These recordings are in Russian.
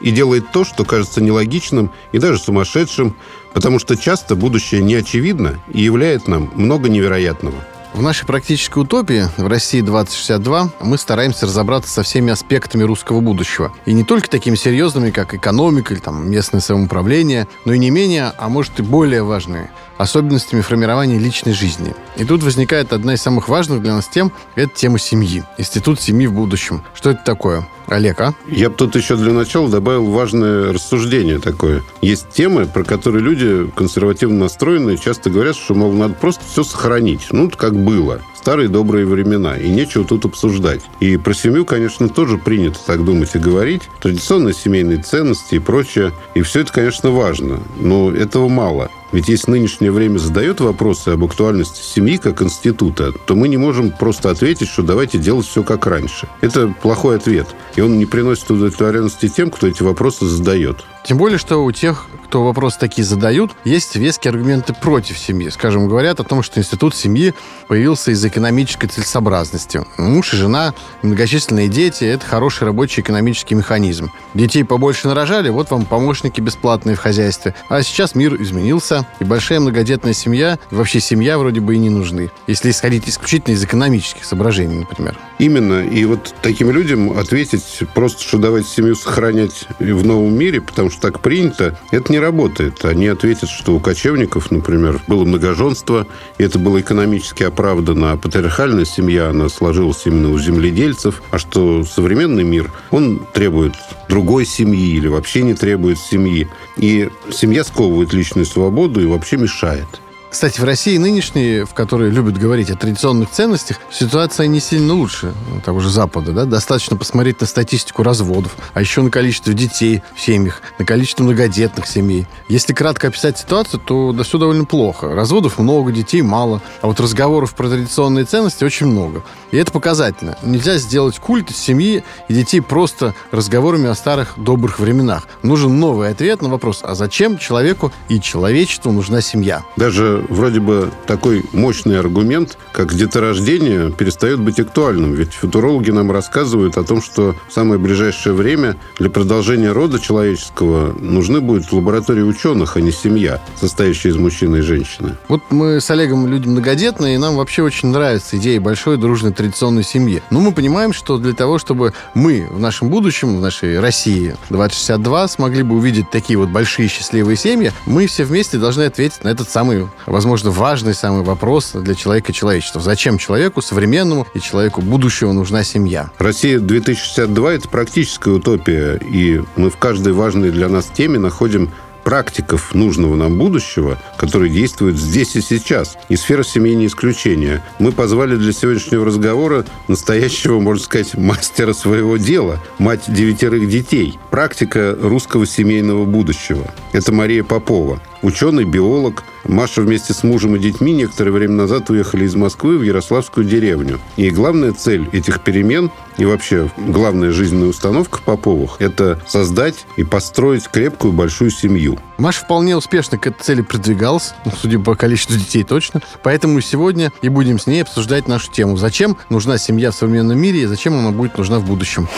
и делает то, что кажется нелогичным и даже сумасшедшим, потому что часто будущее не очевидно и являет нам много невероятного. В нашей практической утопии в России 2062 мы стараемся разобраться со всеми аспектами русского будущего. И не только такими серьезными, как экономика или там, местное самоуправление, но и не менее, а может и более важные – особенностями формирования личной жизни. И тут возникает одна из самых важных для нас тем – это тема семьи. Институт семьи в будущем. Что это такое? Олег, а? Я бы тут еще для начала добавил важное рассуждение такое. Есть темы, про которые люди консервативно настроенные часто говорят, что, мол, надо просто все сохранить. Ну, как было старые добрые времена, и нечего тут обсуждать. И про семью, конечно, тоже принято так думать и говорить. Традиционные семейные ценности и прочее. И все это, конечно, важно, но этого мало. Ведь если нынешнее время задает вопросы об актуальности семьи как института, то мы не можем просто ответить, что давайте делать все как раньше. Это плохой ответ. И он не приносит удовлетворенности тем, кто эти вопросы задает. Тем более, что у тех, кто вопросы такие задают, есть веские аргументы против семьи. Скажем, говорят о том, что институт семьи появился из экономической целесообразности. Муж и жена, многочисленные дети – это хороший рабочий экономический механизм. Детей побольше нарожали, вот вам помощники бесплатные в хозяйстве. А сейчас мир изменился, и большая многодетная семья, вообще семья вроде бы и не нужны, если исходить исключительно из экономических соображений, например. Именно. И вот таким людям ответить просто, что давайте семью сохранять в новом мире, потому что так принято, это не работает. Они ответят, что у кочевников, например, было многоженство, и это было экономически оправдано, а патриархальная семья, она сложилась именно у земледельцев, а что современный мир, он требует другой семьи или вообще не требует семьи. И семья сковывает личную свободу и вообще мешает. Кстати, в России нынешней, в которой любят говорить о традиционных ценностях, ситуация не сильно лучше того же Запада. Да? Достаточно посмотреть на статистику разводов, а еще на количество детей в семьях, на количество многодетных семей. Если кратко описать ситуацию, то да, все довольно плохо. Разводов много, детей мало, а вот разговоров про традиционные ценности очень много. И это показательно. Нельзя сделать культ семьи и детей просто разговорами о старых добрых временах. Нужен новый ответ на вопрос, а зачем человеку и человечеству нужна семья? Даже вроде бы такой мощный аргумент, как деторождение, перестает быть актуальным. Ведь футурологи нам рассказывают о том, что в самое ближайшее время для продолжения рода человеческого нужны будут лаборатории ученых, а не семья, состоящая из мужчины и женщины. Вот мы с Олегом люди многодетные, и нам вообще очень нравится идея большой дружной традиционной семьи. Но мы понимаем, что для того, чтобы мы в нашем будущем, в нашей России 2062 смогли бы увидеть такие вот большие счастливые семьи, мы все вместе должны ответить на этот самый возможно, важный самый вопрос для человека и человечества. Зачем человеку, современному и человеку будущего нужна семья? Россия 2062 – это практическая утопия, и мы в каждой важной для нас теме находим практиков нужного нам будущего, которые действуют здесь и сейчас. И сфера семьи не исключение. Мы позвали для сегодняшнего разговора настоящего, можно сказать, мастера своего дела, мать девятерых детей. Практика русского семейного будущего. Это Мария Попова ученый, биолог. Маша вместе с мужем и детьми некоторое время назад уехали из Москвы в Ярославскую деревню. И главная цель этих перемен и вообще главная жизненная установка Поповых – это создать и построить крепкую большую семью. Маша вполне успешно к этой цели продвигалась, ну, судя по количеству детей точно. Поэтому сегодня и будем с ней обсуждать нашу тему. Зачем нужна семья в современном мире и зачем она будет нужна в будущем.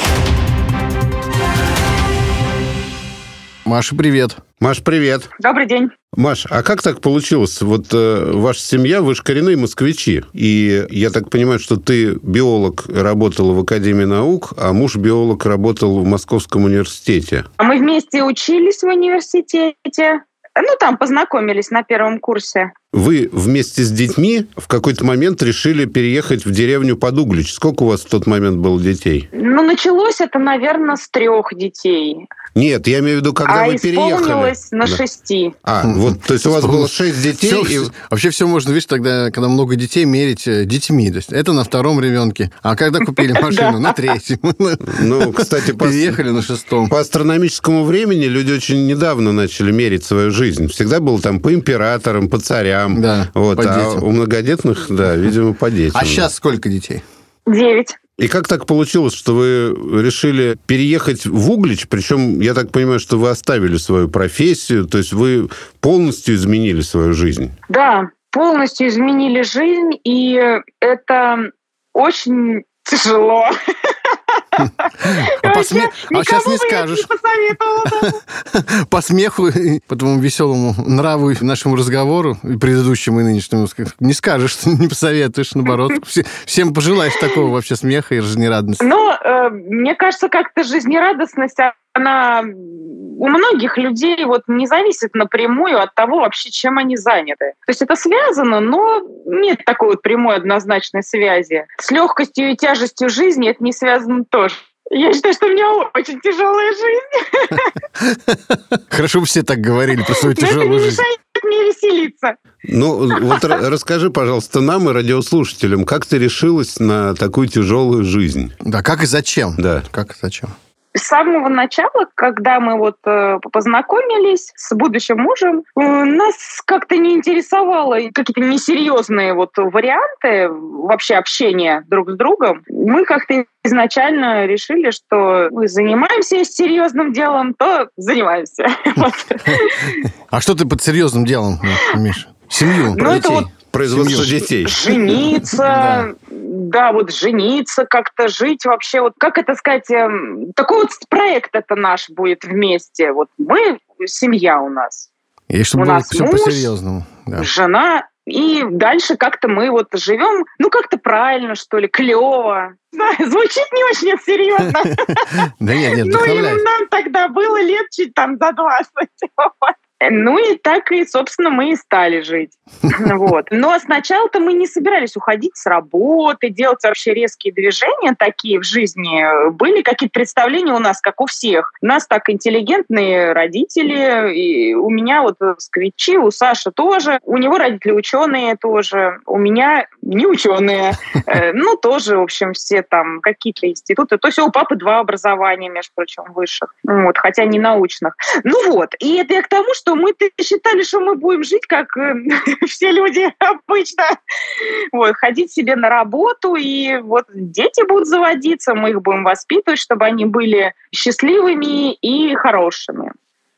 Маша, привет. Маш, привет. Добрый день. Маш, а как так получилось? Вот э, ваша семья, вы же коренные москвичи. И я так понимаю, что ты биолог, работал в Академии наук, а муж биолог работал в Московском университете. А Мы вместе учились в университете. Ну, там познакомились на первом курсе. Вы вместе с детьми в какой-то момент решили переехать в деревню Подуглич. Сколько у вас в тот момент было детей? Ну, началось это, наверное, с трех детей. Нет, я имею в виду, когда а вы переехали. исполнилось на Да. шести. А, вот, то есть у вас было шесть детей, Всё- и... Вообще все можно, видишь, тогда, когда много детей, мерить э, детьми. То есть это на втором ребенке. А когда купили машину? На третьем. Ну, кстати, по, Переехали на шестом. по астрономическому времени люди очень недавно начали мерить свою жизнь. Всегда было там по императорам, по царям. Да, вот, по а детям. у многодетных, да, видимо, по детям. А сейчас сколько детей? Девять. И как так получилось, что вы решили переехать в Углич? Причем, я так понимаю, что вы оставили свою профессию, то есть вы полностью изменили свою жизнь. Да, полностью изменили жизнь, и это очень тяжело. А сме- а сейчас не скажешь. По смеху, по твоему веселому нраву и нашему разговору, и предыдущему, и нынешнему, не скажешь, что не посоветуешь, наоборот. Все- Всем пожелаешь такого вообще смеха и жизнерадостности. Но э, мне кажется, как-то жизнерадостность, она у многих людей вот не зависит напрямую от того вообще, чем они заняты. То есть это связано, но нет такой вот прямой однозначной связи. С легкостью и тяжестью жизни это не связано тоже. Я считаю, что у меня очень тяжелая жизнь, Хорошо бы все так говорили про свою тяжелую жизнь. мне веселиться. Ну, вот расскажи, пожалуйста, нам и радиослушателям, как ты решилась на такую тяжелую жизнь? Да, как и зачем? Да. Как и зачем? С самого начала, когда мы вот э, познакомились с будущим мужем, э, нас как-то не интересовало какие-то несерьезные вот варианты вообще общения друг с другом. Мы как-то изначально решили, что мы занимаемся серьезным делом, то занимаемся. А что ты под серьезным делом, Миша? Семью, Ну, про это детей. вот Производство Семью. детей. жениться, да, вот жениться, как-то жить вообще, вот как это сказать, эм, такой вот проект это наш будет вместе. Вот мы, семья у нас, И чтобы у было нас все муж, по-серьезному. Да. жена, и дальше как-то мы вот живем, ну как-то правильно, что ли, клево. Звучит не очень серьезно. Да нет, нет, Ну, и нам тогда было лет чуть там за 20. вот. Ну и так и, собственно, мы и стали жить. Вот. Но сначала-то мы не собирались уходить с работы, делать вообще резкие движения такие в жизни. Были какие-то представления у нас, как у всех. У нас так интеллигентные родители, и у меня вот москвичи, у Саши тоже. У него родители ученые тоже, у меня не ученые. Э, Ну, тоже, в общем, все там какие-то институты. То есть у папы два образования, между прочим, высших. Вот, хотя не научных. Ну вот. И это я к тому, что мы считали, что мы будем жить, как э, все люди обычно. Вот, ходить себе на работу, и вот дети будут заводиться, мы их будем воспитывать, чтобы они были счастливыми и хорошими.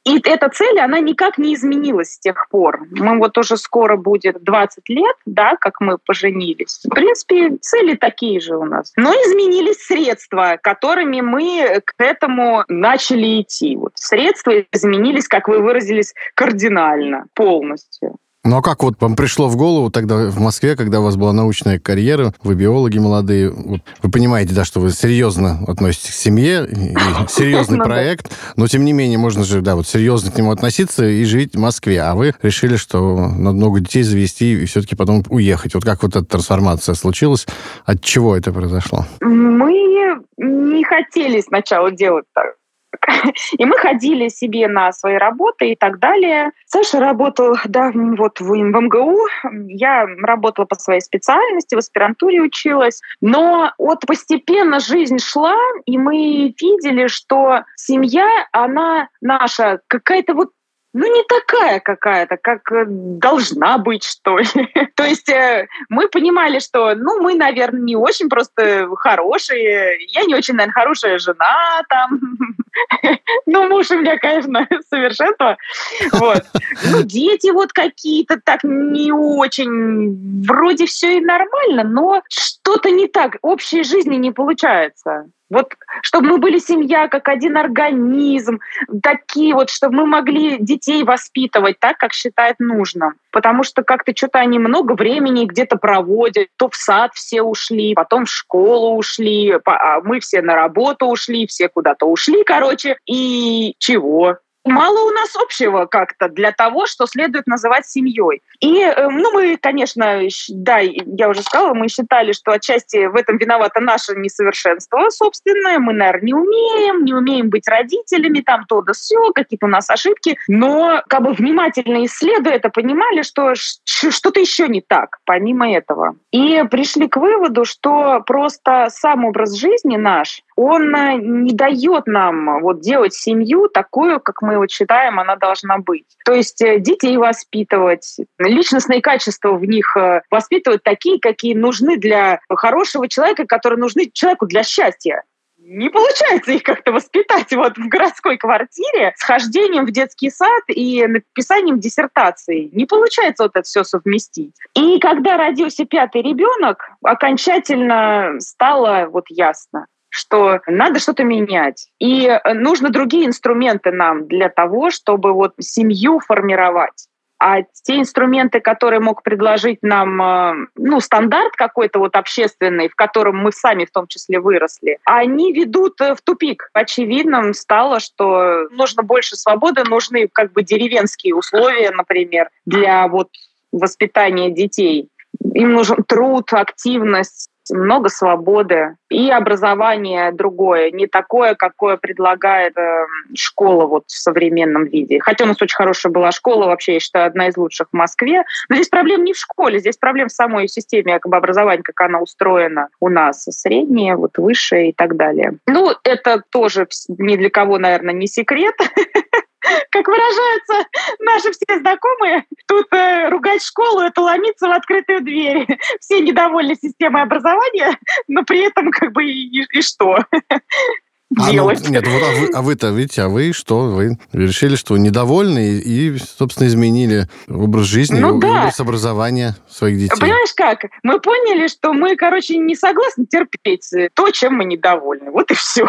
И эта цель, она никак не изменилась с тех пор. Мы вот уже скоро будет 20 лет, да, как мы поженились. В принципе, цели такие же у нас. Но изменились средства, которыми мы к этому начали идти. Вот средства изменились, как вы выразились, кардинально, полностью. Ну а как вот вам пришло в голову тогда в Москве, когда у вас была научная карьера, вы биологи молодые, вот вы понимаете, да, что вы серьезно относитесь к семье, серьезный Ну проект, но тем не менее можно же, да, вот серьезно к нему относиться и жить в Москве, а вы решили, что надо много детей завести и все-таки потом уехать. Вот как вот эта трансформация случилась, от чего это произошло? Мы не хотели сначала делать так. И мы ходили себе на свои работы и так далее. Саша работал, да, вот в, в МГУ. Я работала по своей специальности, в аспирантуре училась. Но вот постепенно жизнь шла, и мы видели, что семья, она наша какая-то вот ну, не такая какая-то, как э, должна быть, что ли. То есть э, мы понимали, что, ну, мы, наверное, не очень просто хорошие. Я не очень, наверное, хорошая жена там. Ну, муж у меня, конечно, совершенство. Вот. Ну, дети вот какие-то так не очень. Вроде все и нормально, но что-то не так. Общей жизни не получается. Вот чтобы мы были семья как один организм, такие вот, чтобы мы могли детей воспитывать так, как считает нужным. Потому что как-то что-то они много времени где-то проводят, то в сад все ушли, потом в школу ушли, а мы все на работу ушли, все куда-то ушли, короче. И чего? Мало у нас общего как-то для того, что следует называть семьей. И, э, ну, мы, конечно, да, я уже сказала, мы считали, что отчасти в этом виновато наше несовершенство собственное. Мы, наверное, не умеем, не умеем быть родителями, там то да все, какие-то у нас ошибки. Но, как бы внимательно исследуя это, понимали, что что-то еще не так, помимо этого. И пришли к выводу, что просто сам образ жизни наш, он э, не дает нам вот делать семью такую, как мы вот считаем, она должна быть. То есть э, детей воспитывать, личностные качества в них э, воспитывать такие, какие нужны для хорошего человека, которые нужны человеку для счастья не получается их как-то воспитать вот в городской квартире с хождением в детский сад и написанием диссертации. Не получается вот это все совместить. И когда родился пятый ребенок, окончательно стало вот ясно что надо что-то менять. И э, нужны другие инструменты нам для того, чтобы вот семью формировать. А те инструменты, которые мог предложить нам, э, ну, стандарт какой-то вот общественный, в котором мы сами в том числе выросли, они ведут э, в тупик. Очевидным стало, что нужно больше свободы, нужны как бы деревенские условия, например, для вот воспитания детей. Им нужен труд, активность, много свободы и образование другое, не такое, какое предлагает э, школа вот в современном виде. Хотя у нас очень хорошая была школа, вообще, я считаю, одна из лучших в Москве. Но здесь проблем не в школе, здесь проблем в самой системе как бы, образования, как она устроена у нас, средняя, вот высшая и так далее. Ну, это тоже ни для кого, наверное, не секрет. как выражаются наши все знакомые, тут э, ругать школу — это ломиться в открытую дверь. Все недовольны системой образования, но при этом как бы и, и что? А, ну, нет, вот, а, вы, а вы-то, видите, а вы что? Вы решили, что недовольны и, и собственно, изменили образ жизни, ну, да. образ образования своих детей. Понимаешь как? Мы поняли, что мы, короче, не согласны терпеть то, чем мы недовольны. Вот и все.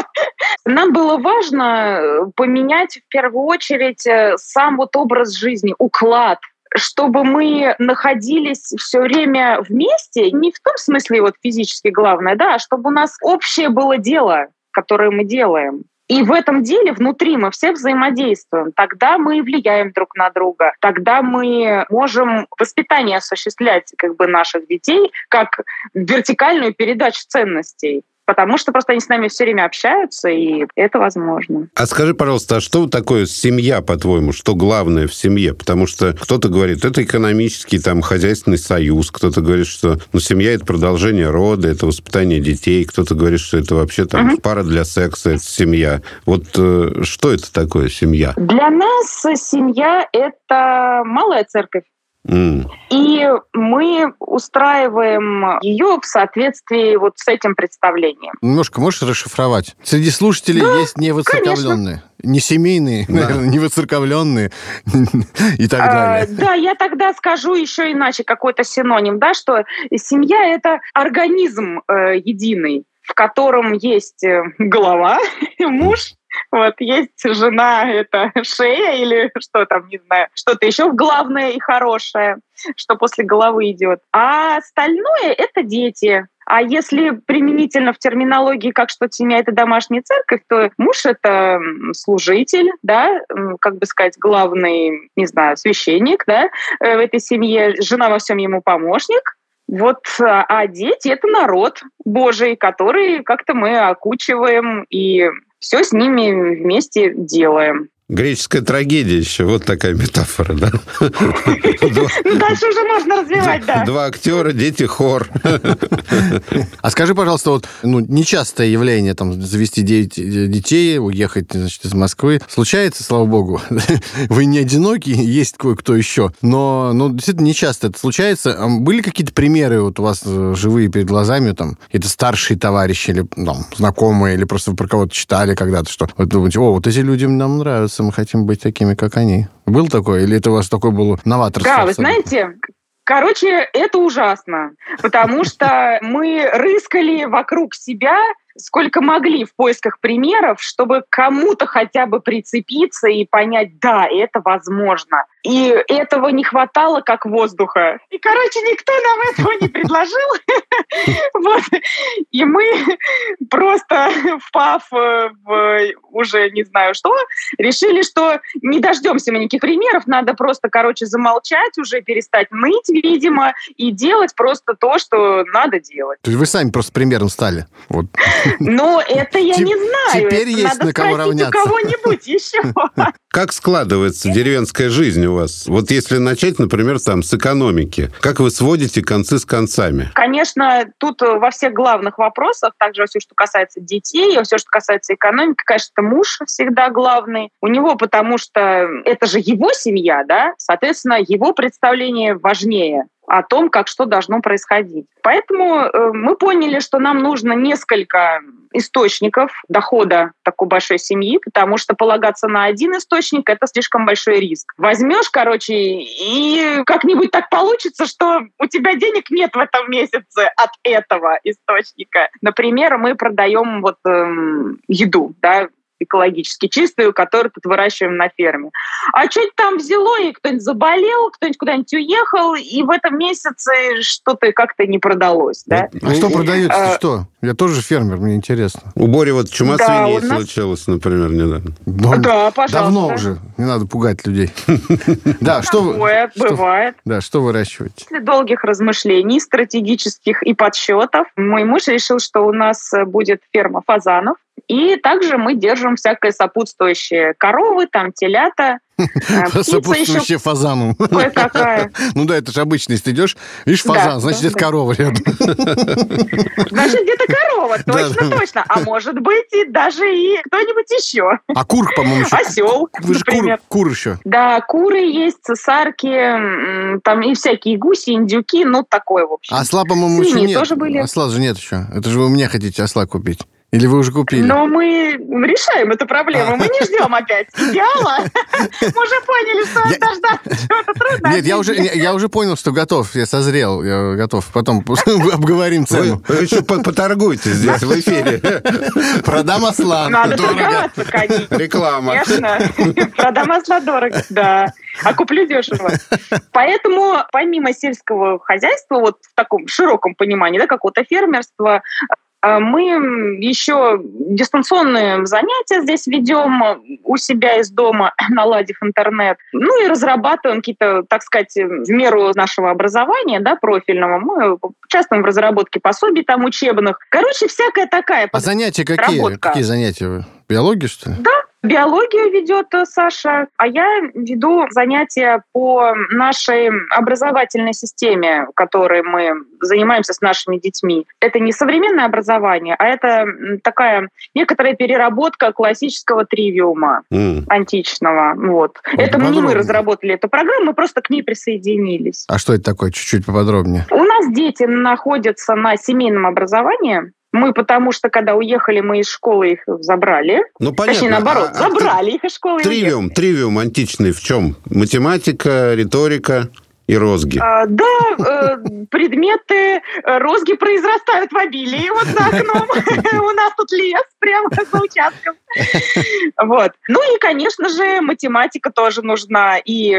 Нам было важно э, поменять в первую очередь э, сам вот образ жизни, уклад чтобы мы находились все время вместе, не в том смысле вот физически главное, да, а чтобы у нас общее было дело, которое мы делаем. И в этом деле внутри мы все взаимодействуем. Тогда мы влияем друг на друга. Тогда мы можем воспитание осуществлять как бы наших детей как вертикальную передачу ценностей потому что просто они с нами все время общаются, и это возможно. А скажи, пожалуйста, а что такое семья, по-твоему? Что главное в семье? Потому что кто-то говорит, это экономический, там, хозяйственный союз, кто-то говорит, что ну, семья – это продолжение рода, это воспитание детей, кто-то говорит, что это вообще там угу. пара для секса, это семья. Вот э, что это такое семья? Для нас семья – это малая церковь. Mm. И мы устраиваем ее в соответствии вот с этим представлением. Немножко можешь расшифровать? Среди слушателей да, есть невыцерковленные. Не семейные, да. наверное, не выцерковленные и так а, далее. Да, я тогда скажу еще иначе какой-то синоним, да, что семья это организм э, единый, в котором есть э, голова, муж, вот есть жена, это шея или что там, не знаю, что-то еще главное и хорошее, что после головы идет. А остальное это дети. А если применительно в терминологии, как что семья — это домашняя церковь, то муж — это служитель, да, как бы сказать, главный, не знаю, священник, да, э, в этой семье, жена во всем ему помощник, вот, а, а дети — это народ Божий, который как-то мы окучиваем и все с ними вместе делаем. Греческая трагедия еще, вот такая метафора, да? Ну, дальше уже можно развивать, да. Два актера, дети, хор. А скажи, пожалуйста, вот ну, нечастое явление, там, завести детей, уехать, значит, из Москвы. Случается, слава богу. Вы не одиноки, есть кое-кто еще. Но, ну, действительно, нечасто это случается. А были какие-то примеры вот у вас э, живые перед глазами, там, это старшие товарищи или там, знакомые, или просто вы про кого-то читали когда-то, что вот думаете, о, вот эти люди нам нравятся, кажется, мы хотим быть такими, как они. Был такой? Или это у вас такой был новаторский? Да, вы знаете, Короче, это ужасно, потому что мы рыскали вокруг себя сколько могли в поисках примеров, чтобы кому-то хотя бы прицепиться и понять, да, это возможно. И этого не хватало как воздуха. И, короче, никто нам этого не предложил. Вот. И мы просто, впав в уже не знаю что, решили, что не дождемся мы никаких примеров, надо просто, короче, замолчать, уже перестать ныть, видимо, и делать просто то, что надо делать. То есть вы сами просто примером стали? Вот. Но это я не знаю. Теперь есть на кого равняться. у кого-нибудь еще. Как складывается деревенская жизнь у вас? Вот если начать, например, там с экономики, как вы сводите концы с концами? Конечно, тут во всех главных вопросах, также все, что касается детей, все, что касается экономики, конечно, муж всегда главный. У него, потому что это же его семья, да, соответственно, его представление важнее о том, как что должно происходить. Поэтому э, мы поняли, что нам нужно несколько источников дохода такой большой семьи, потому что полагаться на один источник – это слишком большой риск. Возьмешь, короче, и как-нибудь так получится, что у тебя денег нет в этом месяце от этого источника. Например, мы продаем вот эм, еду, да, экологически чистую, которую тут выращиваем на ферме. А что-нибудь там взяло, и кто-нибудь заболел, кто-нибудь куда-нибудь уехал, и в этом месяце что-то как-то не продалось. Да? А что продается? А, что? Я тоже фермер, мне интересно. У Бори вот чума да, свиней нас... случилась, например, недавно. Но да, пожалуйста. Давно уже. Не надо пугать людей. Да, что Бывает, бывает. Да, что выращиваете? После долгих размышлений, стратегических и подсчетов, мой муж решил, что у нас будет ферма фазанов. И также мы держим всякое сопутствующее. Коровы, там, телята, а, Сопутствующая фазану. Ну да, это же обычно, если ты идешь, видишь фазан, значит, где-то корова рядом. Значит, где-то корова, точно, точно. А может быть, и даже и кто-нибудь еще. А кур, по-моему, еще. Осел, Вы же кур, кур еще. Да, куры есть, цесарки, там и всякие гуси, индюки, ну, такое, в общем. Осла, по-моему, еще нет. тоже были. Осла же нет еще. Это же вы мне хотите осла купить. Или вы уже купили? Но мы решаем эту проблему. Мы не ждем опять идеала. Мы уже поняли, что дождаться чего-то трудно. Нет, я уже, я уже понял, что готов. Я созрел. Я готов. Потом обговорим цену. Вы еще поторгуйте здесь в эфире. Продам осла. Надо торговаться, конечно. Реклама. Конечно. Продам осла дорого, да. А куплю дешево. Поэтому помимо сельского хозяйства, вот в таком широком понимании, да, какого-то фермерства, а мы еще дистанционные занятия здесь ведем у себя из дома, наладив интернет. Ну и разрабатываем какие-то, так сказать, в меру нашего образования, да, профильного. Мы участвуем в разработке пособий там учебных. Короче, всякая такая А занятия какие? Работка. Какие занятия? Биология, что ли? Да, Биологию ведет э, Саша, а я веду занятия по нашей образовательной системе, которой мы занимаемся с нашими детьми. Это не современное образование, а это такая некоторая переработка классического тривиума mm. античного. Вот. вот это не мы разработали эту программу, мы просто к ней присоединились. А что это такое? Чуть-чуть поподробнее. У нас дети находятся на семейном образовании. Мы потому что, когда уехали, мы из школы их забрали. Ну, понятно. Точнее, наоборот, а, забрали а, их из школы. Тривиум, тривиум античный в чем? Математика, риторика? И розги. А, да, э, предметы э, розги произрастают в обилии вот за окном. У нас тут лес прямо за участком. Вот. Ну и, конечно же, математика тоже нужна, и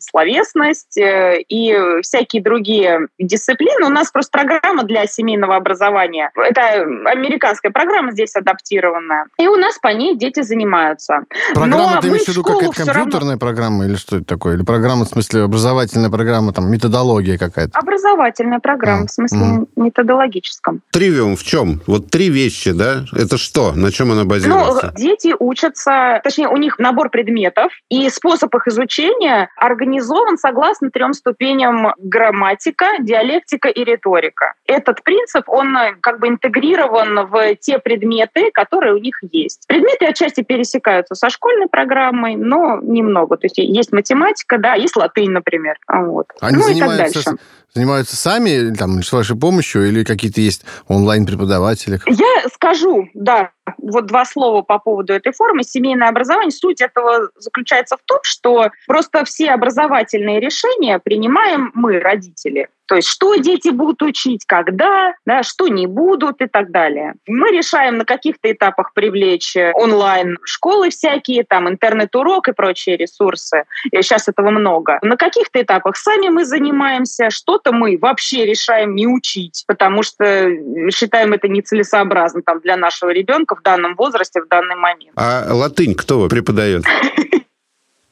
словесность, э, и всякие другие дисциплины. У нас просто программа для семейного образования. Это американская программа здесь адаптированная. И у нас по ней дети занимаются. Программа, Но ты имеешь в виду какая-то компьютерная равно... программа или что это такое? Или программа, в смысле, образовательная программа, там, методология какая-то? Образовательная программа, а, в смысле, mm. методологическом. Тривиум в чем? Вот три вещи, да? Это что? На чем она базируется? Ну, дети учатся, точнее, у них набор предметов, и способ их изучения организован согласно трем ступеням грамматика, диалектика и риторика. Этот принцип, он э, как бы интегрирован в те предметы, которые у них есть. Предметы отчасти пересекаются со школьной программой, но немного. То есть есть математика, да, есть латынь, например. Вот. Они ну занимаются, занимаются сами, там, с вашей помощью, или какие-то есть онлайн-преподаватели? Я скажу, да, вот два слова по поводу этой формы. Семейное образование. Суть этого заключается в том, что просто все образовательные решения принимаем мы, родители. То есть что дети будут учить, когда, да, что не будут и так далее. Мы решаем на каких-то этапах привлечь онлайн школы всякие, там интернет-урок и прочие ресурсы. И сейчас этого много. На каких-то этапах сами мы занимаемся, что-то мы вообще решаем не учить, потому что считаем это нецелесообразно там, для нашего ребенка в данном возрасте, в данный момент. А латынь кто преподает?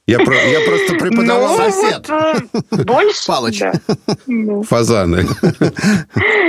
Я, про, я просто преподавал... Ну, Сосед. Вот, больше, Палыч. да. Ну. Фазаны.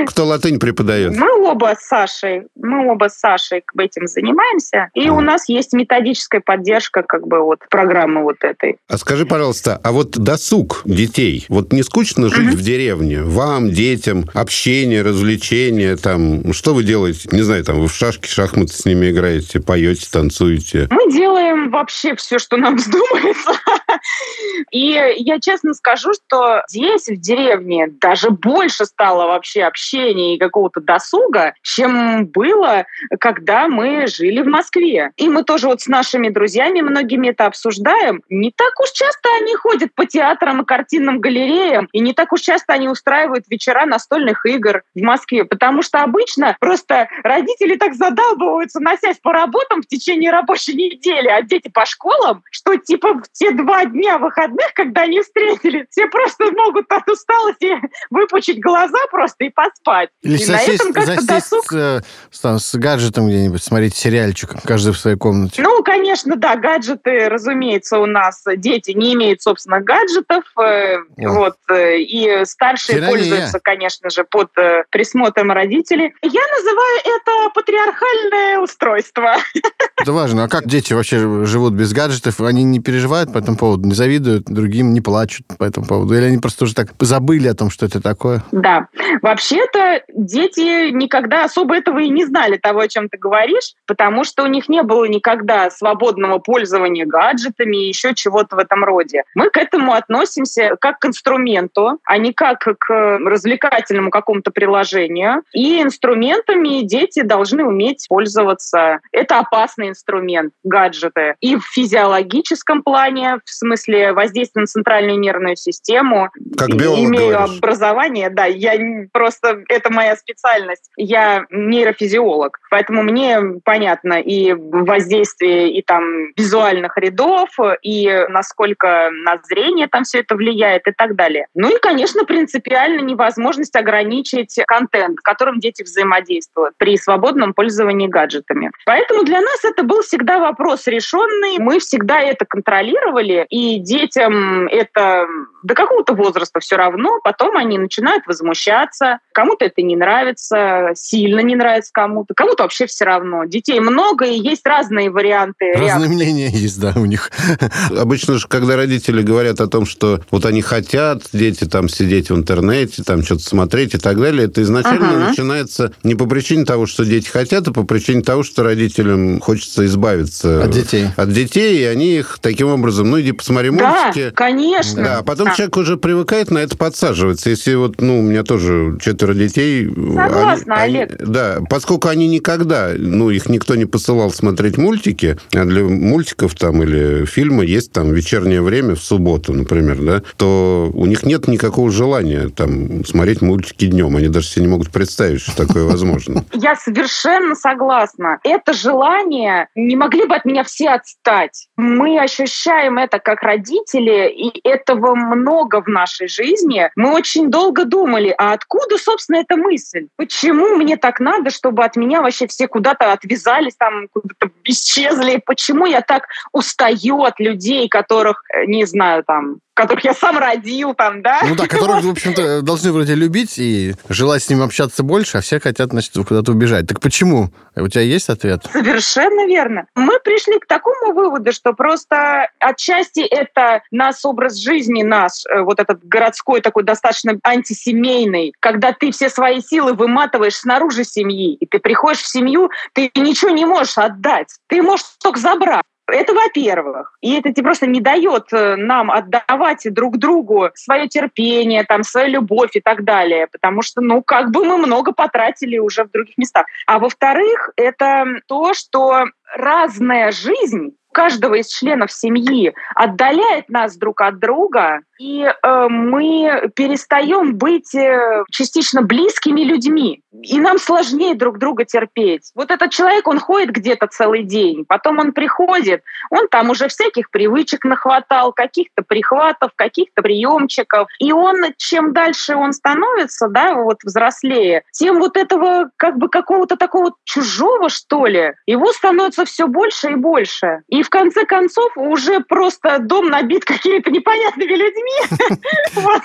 Кто латынь преподает? Мы оба с Сашей, мы оба с Сашей этим занимаемся, и у нас есть методическая поддержка как бы вот программы вот этой. А скажи, пожалуйста, а вот досуг детей, вот не скучно жить в деревне? Вам, детям, общение, развлечения, там, что вы делаете? Не знаю, там, вы в шашки, шахматы с ними играете, поете, танцуете? Мы делаем вообще все, что нам вздумается. И я честно скажу, что здесь, в деревне, даже больше стало вообще общения и какого-то досуга, чем было, когда мы жили в Москве. И мы тоже вот с нашими друзьями многими это обсуждаем. Не так уж часто они ходят по театрам и картинным галереям, и не так уж часто они устраивают вечера настольных игр в Москве, потому что обычно просто родители так задалбываются, носясь по работам в течение рабочей недели, а дети по школам, что типа в те два дня выходных, когда они встретились, все просто могут от усталости выпучить глаза просто и поспать. Или и на засесть, этом как-то досуг с, э, с, там, с гаджетом где-нибудь, смотреть сериальчик, каждый в своей комнате. Ну, конечно, да, гаджеты, разумеется, у нас дети не имеют, собственно, гаджетов, э, вот, э, и старшие Тирания. пользуются, конечно же, под э, присмотром родителей. Я называю это патриархальное устройство. Это важно. А как дети вообще живут без гаджетов? Они не переживают по этому поводу, не завидуют другим, не плачут по этому поводу? Или они просто уже так забыли о том, что это такое? Да. Вообще-то дети никогда особо этого и не знали, того, о чем ты говоришь, потому что у них не было никогда свободного пользования гаджетами и еще чего-то в этом роде. Мы к этому относимся как к инструменту, а не как к развлекательному какому-то приложению. И инструментами дети должны уметь пользоваться. Это инструмент, гаджеты. И в физиологическом плане, в смысле воздействия на центральную нервную систему. Как биолог Имею говоришь. образование, да, я просто, это моя специальность. Я нейрофизиолог, поэтому мне понятно и воздействие и там визуальных рядов, и насколько на зрение там все это влияет и так далее. Ну и, конечно, принципиально невозможность ограничить контент, которым дети взаимодействуют при свободном пользовании гаджетами. Поэтому для нас это был всегда вопрос решенный. Мы всегда это контролировали, и детям это до какого-то возраста все равно. Потом они начинают возмущаться. Кому-то это не нравится, сильно не нравится кому-то. Кому-то вообще все равно. Детей много, и есть разные варианты реакции. Разные мнения есть, да, у них. Обычно же, когда родители говорят о том, что вот они хотят, дети там сидеть в интернете, там что-то смотреть и так далее, это изначально Ага. начинается не по причине того, что дети хотят, а по причине того, что родителям хочется избавиться От детей. от детей, и они их таким образом, ну иди посмотри Да, мультики. конечно. Да, а потом Да. человек уже привыкает на это подсаживаться. Если вот, ну, у меня тоже четверо детей. Согласна, они- Олег. они- да, поскольку они никогда, ну, их никто не посылал смотреть мультики, а для мультиков там или фильма есть там вечернее время в субботу, например, да, то у них нет никакого желания там смотреть мультики днем. Они даже себе не могут представить, что такое возможно. Я совершенно согласна. Это желание, не могли бы от меня все отстать. Мы ощущаем это как родители, и этого много в нашей жизни. Мы очень долго думали, а откуда, собственно, эта мысль? Почему мне так надо, чтобы от меня вообще все куда-то отвязались, там куда-то исчезли? Почему я так устаю от людей, которых, э, не знаю, там, которых я сам родил, там, да? Ну да, которых, в общем-то, должны вроде любить и желать с ним общаться больше, а все хотят, значит, куда-то убежать. Так почему? У тебя есть ответ? Совершенно верно. Мы пришли к такому выводу, что просто отчасти это нас образ жизни наш, э, вот этот городской такой достаточно антисемейный, когда ты все свои силы выматываешь снаружи семьи, и ты приходишь в семью, ты ничего не можешь отдать, ты можешь только забрать. Это во-первых. И это тебе просто не дает э, нам отдавать друг другу свое терпение, там, свою любовь и так далее. Потому что, ну, как бы мы много потратили уже в других местах. А во-вторых, это то, что разная жизнь каждого из членов семьи отдаляет нас друг от друга, и э, мы перестаем быть э, частично близкими людьми. И нам сложнее друг друга терпеть. Вот этот человек, он ходит где-то целый день, потом он приходит, он там уже всяких привычек нахватал, каких-то прихватов, каких-то приемчиков. И он, чем дальше он становится, да, вот взрослее, тем вот этого как бы какого-то такого чужого, что ли, его становится все больше и больше. И в конце концов уже просто дом набит какими-то непонятными людьми.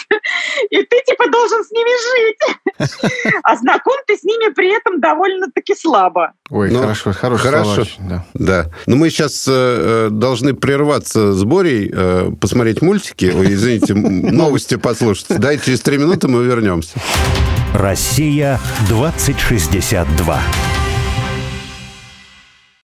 И ты типа должен с ними жить. А знаком ты с ними при этом довольно-таки слабо. Ой, Ну, хорошо, хорошо. словарь, да. Да. Но мы сейчас э, должны прерваться с Борей, э, посмотреть мультики. Ой, извините, новости послушать. Да, и через три минуты мы вернемся. Россия 2062.